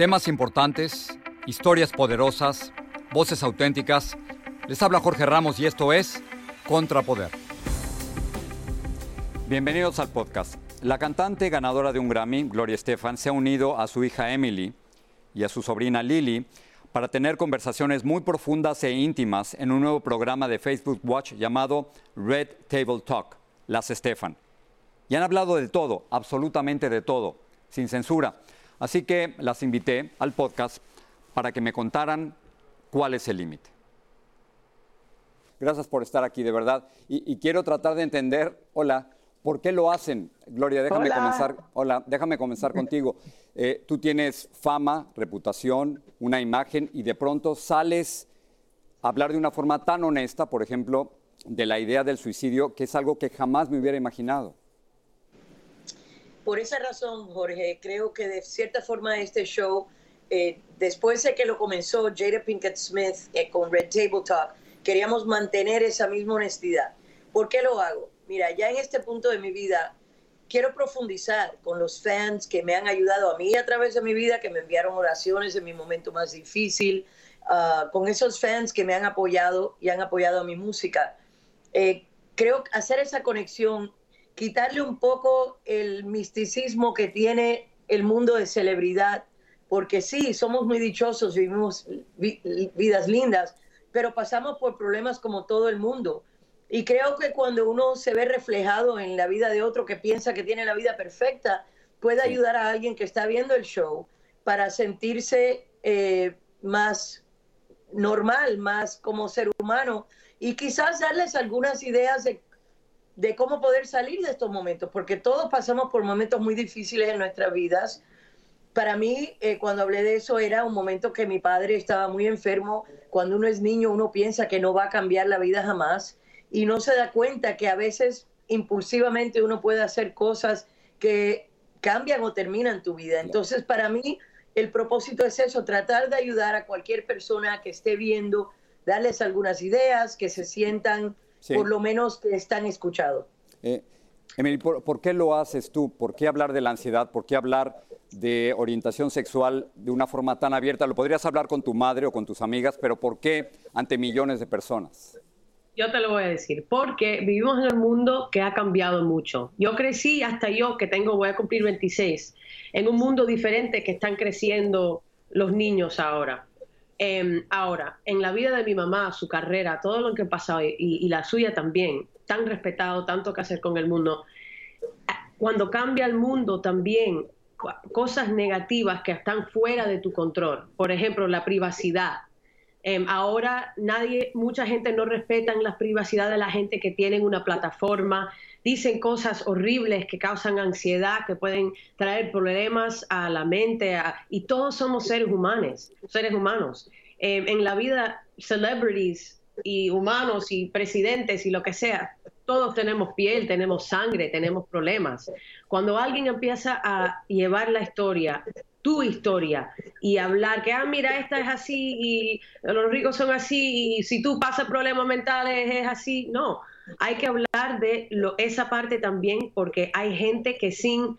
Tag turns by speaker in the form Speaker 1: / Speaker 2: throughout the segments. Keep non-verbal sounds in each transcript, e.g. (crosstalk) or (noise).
Speaker 1: Temas importantes, historias poderosas, voces auténticas. Les habla Jorge Ramos y esto es Contrapoder. Bienvenidos al podcast. La cantante ganadora de un Grammy, Gloria Estefan, se ha unido a su hija Emily y a su sobrina Lily para tener conversaciones muy profundas e íntimas en un nuevo programa de Facebook Watch llamado Red Table Talk, Las Estefan. Y han hablado de todo, absolutamente de todo, sin censura. Así que las invité al podcast para que me contaran cuál es el límite. Gracias por estar aquí, de verdad. Y, quiero tratar de entender, hola, ¿por qué lo hacen? Gloria, déjame comenzar. Hola, déjame comenzar contigo. Eh, tú tienes fama, reputación, una imagen y de pronto sales a hablar de una forma tan honesta, por ejemplo, de la idea del suicidio, que es algo que jamás me hubiera imaginado.
Speaker 2: Por esa razón, Jorge, creo que de cierta forma este show, eh, después de que lo comenzó Jada Pinkett Smith eh, con Red Table Talk, queríamos mantener esa misma honestidad. ¿Por qué lo hago? Mira, ya en este punto de mi vida, quiero profundizar con los fans que me han ayudado a mí a través de mi vida, que me enviaron oraciones en mi momento más difícil, uh, con esos fans que me han apoyado y han apoyado a mi música. Eh, creo hacer esa conexión quitarle un poco el misticismo que tiene el mundo de celebridad, porque sí, somos muy dichosos, vivimos vidas lindas, pero pasamos por problemas como todo el mundo. Y creo que cuando uno se ve reflejado en la vida de otro que piensa que tiene la vida perfecta, puede ayudar a alguien que está viendo el show para sentirse eh, más normal, más como ser humano y quizás darles algunas ideas de de cómo poder salir de estos momentos, porque todos pasamos por momentos muy difíciles en nuestras vidas. Para mí, eh, cuando hablé de eso, era un momento que mi padre estaba muy enfermo. Cuando uno es niño, uno piensa que no va a cambiar la vida jamás y no se da cuenta que a veces impulsivamente uno puede hacer cosas que cambian o terminan tu vida. Entonces, para mí, el propósito es eso, tratar de ayudar a cualquier persona que esté viendo, darles algunas ideas, que se sientan por lo menos que están escuchados.
Speaker 1: Eh, Emily, ¿por, qué lo haces tú? ¿Por qué hablar de la ansiedad? ¿Por qué hablar de orientación sexual de una forma tan abierta? Lo podrías hablar con tu madre o con tus amigas, pero ¿por qué ante millones de personas?
Speaker 3: Yo te lo voy a decir, porque vivimos en un mundo que ha cambiado mucho. Yo crecí, hasta yo que tengo, voy a cumplir 26, en un mundo diferente que están creciendo los niños ahora. Em, ahora, en la vida de mi mamá, su carrera, todo lo que ha pasado y, la suya también, tan respetado, tanto que hacer con el mundo, cuando cambia el mundo también, cosas negativas que están fuera de tu control, por ejemplo, la privacidad. Em, ahora nadie, mucha gente no respeta la privacidad de la gente que tienen una plataforma, dicen cosas horribles que causan ansiedad, que pueden traer problemas a la mente, y todos somos seres humanos, seres humanos. Eh, en la vida, celebrities y humanos y presidentes y lo que sea, todos tenemos piel, tenemos sangre, tenemos problemas. Cuando alguien empieza a llevar la historia tu historia y hablar que, ah, mira, esta es así y los ricos son así y si tú pasas problemas mentales es así. No, hay que hablar de lo, esa parte también porque hay gente que sin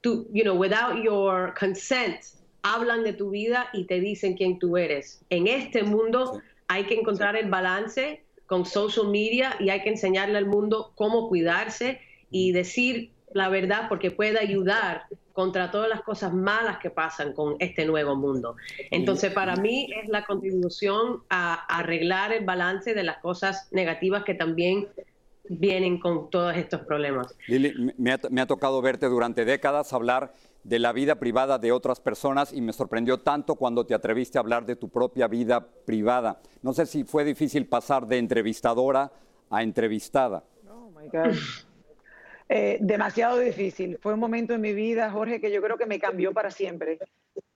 Speaker 3: tu, you know, without your consent, hablan de tu vida y te dicen quién tú eres. En este mundo hay que encontrar el balance con social media y hay que enseñarle al mundo cómo cuidarse y decir la verdad porque puede ayudar contra todas las cosas malas que pasan con este nuevo mundo. Entonces, para mí es la contribución a arreglar el balance de las cosas negativas que también vienen con todos estos problemas.
Speaker 1: Lili, me ha, tocado verte durante décadas hablar de la vida privada de otras personas y me sorprendió tanto cuando te atreviste a hablar de tu propia vida privada. No sé si fue difícil pasar de entrevistadora a entrevistada. Oh my God.
Speaker 4: Eh, demasiado difícil. Fue un momento en mi vida, Jorge, que yo creo que me cambió para siempre.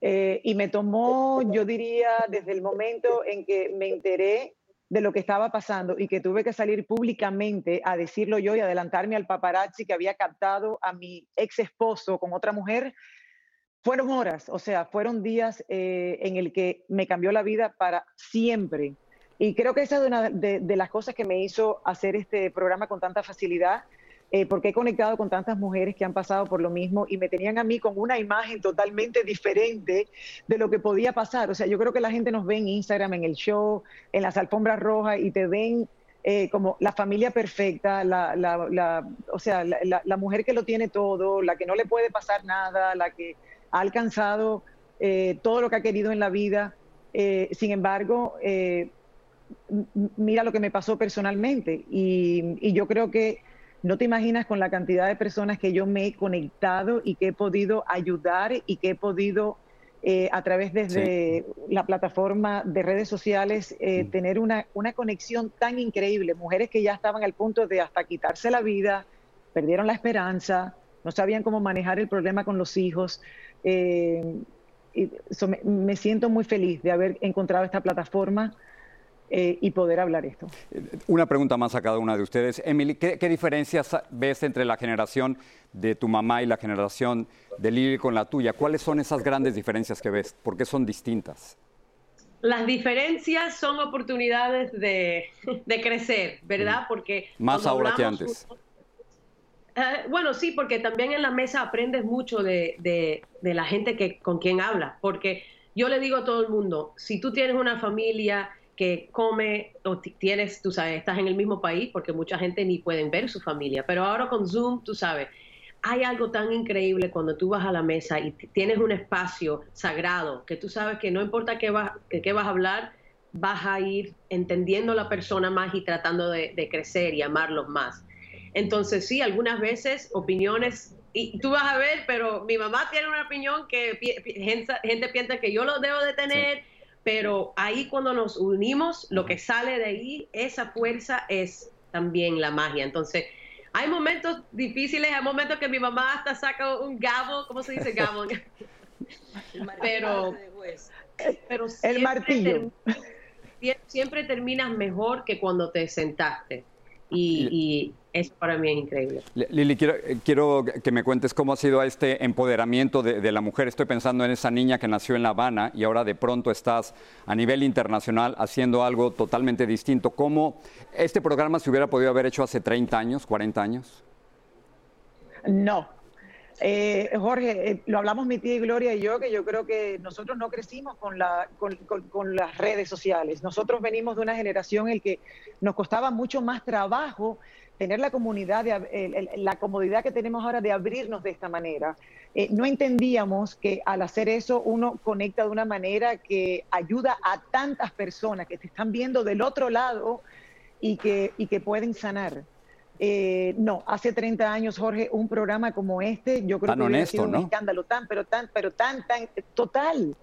Speaker 4: Eh, y me tomó, yo diría, desde el momento en que me enteré de lo que estaba pasando y que tuve que salir públicamente a decirlo yo y adelantarme al paparazzi que había captado a mi ex esposo con otra mujer, fueron horas, o sea, fueron días eh, en el que me cambió la vida para siempre. Y creo que esa es una de las cosas que me hizo hacer este programa con tanta facilidad eh, porque he conectado con tantas mujeres que han pasado por lo mismo y me tenían a mí con una imagen totalmente diferente de lo que podía pasar. O sea, yo creo que la gente nos ve en Instagram, en el show, en las alfombras rojas y te ven eh, como la familia perfecta, la, o sea, la, mujer que lo tiene todo, la que no le puede pasar nada, la que ha alcanzado eh, todo lo que ha querido en la vida. sin embargo, mira lo que me pasó personalmente y yo creo que no te imaginas con la cantidad de personas que yo me he conectado y que he podido ayudar y que he podido eh, a través de la plataforma de redes sociales eh, tener una, una conexión tan increíble. Mujeres que ya estaban al punto de hasta quitarse la vida, perdieron la esperanza, no sabían cómo manejar el problema con los hijos. Eh, y me siento muy feliz de haber encontrado esta plataforma eh, y poder hablar esto.
Speaker 1: Una pregunta más a cada una de ustedes. Emily, ¿qué, diferencias ves entre la generación de tu mamá y la generación de Lili con la tuya? ¿Cuáles son esas grandes diferencias que ves? ¿Por qué son distintas?
Speaker 3: Las diferencias son oportunidades de, crecer, ¿verdad? Mm. Porque...
Speaker 1: Más ahora que antes.
Speaker 3: Eh, bueno, sí, porque también en la mesa aprendes mucho de, de la gente que, con quien hablas. Porque yo le digo a todo el mundo, si tú tienes una familia que come o tienes, tú sabes, estás en el mismo país porque mucha gente ni pueden ver su familia, pero ahora con Zoom, tú sabes, hay algo tan increíble cuando tú vas a la mesa y tienes un espacio sagrado que tú sabes que no importa qué vas, qué vas a hablar, vas a ir entendiendo a la persona más y tratando de, crecer y amarlos más. Entonces, sí, algunas veces opiniones, y tú vas a ver, pero mi mamá tiene una opinión que gente, piensa que yo lo debo de tener pero ahí cuando nos unimos, lo que sale de ahí, esa fuerza es también la magia. Entonces, hay momentos difíciles, hay momentos que mi mamá hasta saca un gabo, ¿cómo se dice gabo? (laughs) pero, pero
Speaker 4: el martillo.
Speaker 3: siempre terminas mejor que cuando te sentaste. Y, eso para mí es increíble.
Speaker 1: Lili, quiero, quiero, que me cuentes cómo ha sido este empoderamiento de, la mujer. Estoy pensando en esa niña que nació en La Habana y ahora de pronto estás a nivel internacional haciendo algo totalmente distinto. ¿Cómo este programa se hubiera podido haber hecho hace 30 años, 40 años?
Speaker 4: No, eh, Jorge, eh, lo hablamos mi tía y Gloria y yo, que yo creo que nosotros no crecimos con, la, con, las redes sociales. Nosotros venimos de una generación en que nos costaba mucho más trabajo tener la comunidad, de, la comodidad que tenemos ahora de abrirnos de esta manera. Eh, no entendíamos que al hacer eso uno conecta de una manera que ayuda a tantas personas que te están viendo del otro lado y que, y que pueden sanar. Eh, no, hace 30 años, Jorge, un programa como este, yo creo que hubiera sido un escándalo tan, pero tan, pero tan, tan, total.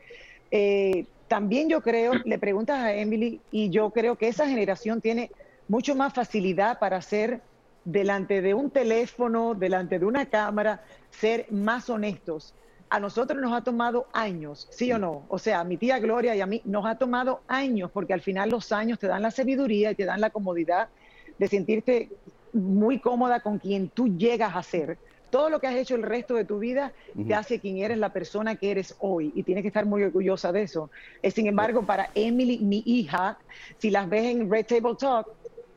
Speaker 4: Eh, también yo creo, (clears throat) le preguntas a Emily, y yo creo que esa generación tiene mucho más facilidad para ser delante de un teléfono, delante de una cámara, ser más honestos. A nosotros nos ha tomado años, ¿sí o no? O sea, a mi tía Gloria y a mí nos ha tomado años, porque al final los años te dan la sabiduría y te dan la comodidad de sentirte muy cómoda con quien tú llegas a ser, todo lo que has hecho el resto de tu vida te hace quien eres la persona que eres hoy y tienes que estar muy orgullosa de eso. Eh, sin embargo, para Emily, mi hija, si las ves en Red Table Talk,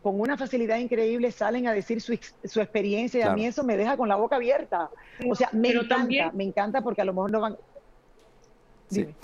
Speaker 4: con una facilidad increíble salen a decir su, experiencia y a mí eso me deja con la boca abierta. O sea, me encanta, me encanta porque a lo mejor no van...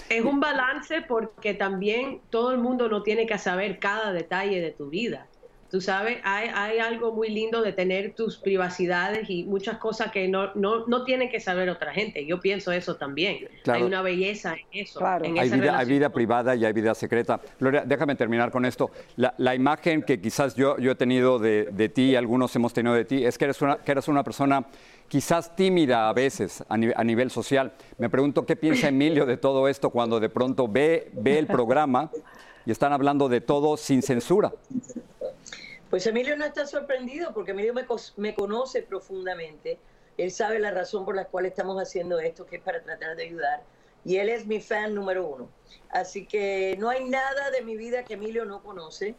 Speaker 3: Es un balance porque también todo el mundo no tiene que saber cada detalle de tu vida. Tú sabes, hay, hay, algo muy lindo de tener tus privacidades y muchas cosas que no, no, no tienen que saber otra gente. Yo pienso eso también. Hay una belleza en eso.
Speaker 1: hay, vida, hay, vida, privada y hay vida secreta. Gloria, déjame terminar con esto. La, la imagen que quizás yo, yo he tenido de, de, ti y algunos hemos tenido de ti es que eres una, que eres una persona quizás tímida a veces a, a, nivel social. Me pregunto qué piensa Emilio de todo esto cuando de pronto ve, ve el programa y están hablando de todo sin censura.
Speaker 2: Pues Emilio no está sorprendido porque Emilio me, conoce profundamente. Él sabe la razón por la cual estamos haciendo esto, que es para tratar de ayudar. Y él es mi fan número uno. Así que no hay nada de mi vida que Emilio no conoce.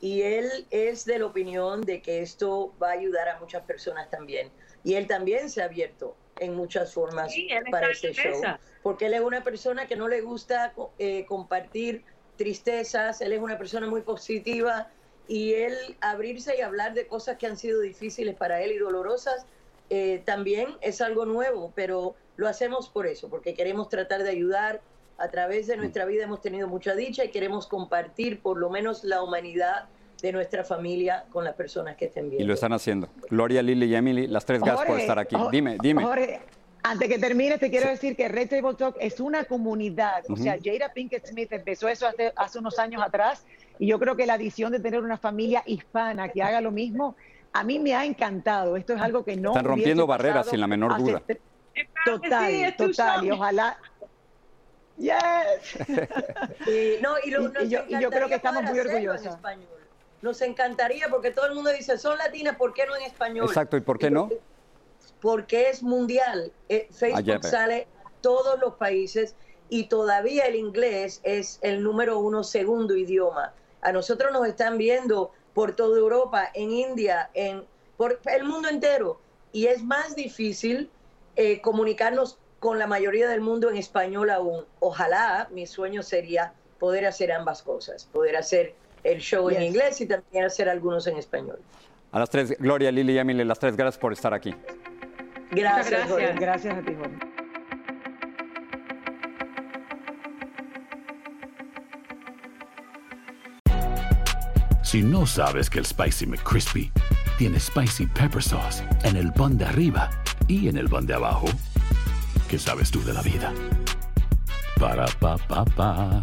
Speaker 2: Y él es de la opinión de que esto va a ayudar a muchas personas también. Y él también se ha abierto en muchas formas para este show. Porque él es una persona que no le gusta eh, compartir tristezas, él es una persona muy positiva y él abrirse y hablar de cosas que han sido difíciles para él y dolorosas eh, también es algo nuevo, pero lo hacemos por eso, porque queremos tratar de ayudar. A través de nuestra vida hemos tenido mucha dicha y queremos compartir por lo menos la humanidad de nuestra familia con las personas que estén bien.
Speaker 1: Y lo están haciendo. Gloria, Lili y Emily, las tres gas por estar aquí. dime, dime.
Speaker 4: Jorge, antes que termine, te quiero decir que Red Table Talk es una comunidad. O sea, Jada Pinkett Smith empezó eso hace, hace unos años atrás y yo creo que la adición de tener una familia hispana que haga lo mismo, a mí me ha encantado. Esto es algo que no.
Speaker 1: Están rompiendo barreras, sin la menor duda.
Speaker 4: Total, total. Y ojalá. Yes. (laughs)
Speaker 2: y, no, y, yo, creo que estamos muy orgullosos. Nos encantaría porque todo el mundo dice, son latinas, ¿por qué no en español?
Speaker 1: Exacto, ¿y por qué no?
Speaker 2: Porque es mundial. Eh, Facebook sale todos los países y todavía el inglés es el número uno segundo idioma. A nosotros nos están viendo por toda Europa, en India, en por el mundo entero. Y es más difícil eh, comunicarnos con la mayoría del mundo en español aún. Ojalá mi sueño sería poder hacer ambas cosas, poder hacer el show en inglés y también hacer algunos en español.
Speaker 1: A las tres, Gloria, Lili y Emily, las tres gracias por estar aquí.
Speaker 4: Gracias, gracias. gracias a ti, Jorge.
Speaker 5: Si no sabes que el Spicy McCrispy tiene Spicy Pepper Sauce en el pan de arriba y en el pan de abajo, ¿qué sabes tú de la vida? Para, pa, pa, pa.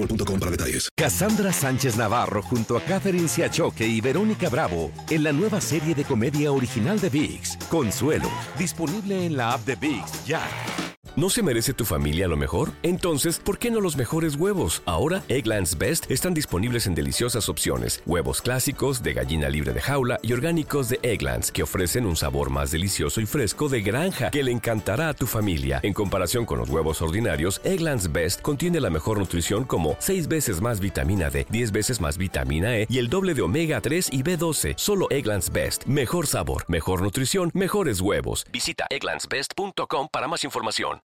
Speaker 6: detalles.
Speaker 7: Cassandra Sánchez Navarro junto a Catherine Siachoque y Verónica Bravo en la nueva serie de comedia original de VIX, Consuelo, disponible en la app de VIX ya. ¿No se merece tu familia lo mejor? Entonces, ¿por qué no los mejores huevos? Ahora, Egglands Best están disponibles en deliciosas opciones. Huevos clásicos, de gallina libre de jaula y orgánicos de Egglands, que ofrecen un sabor más delicioso y fresco de granja que le encantará a tu familia. En comparación con los huevos ordinarios, Egglands Best contiene la mejor nutrición como 6 veces más vitamina D, 10 veces más vitamina E y el doble de omega 3 y B12. Solo Egglands Best. Mejor sabor, mejor nutrición, mejores huevos. Visita egglandsbest.com para más información.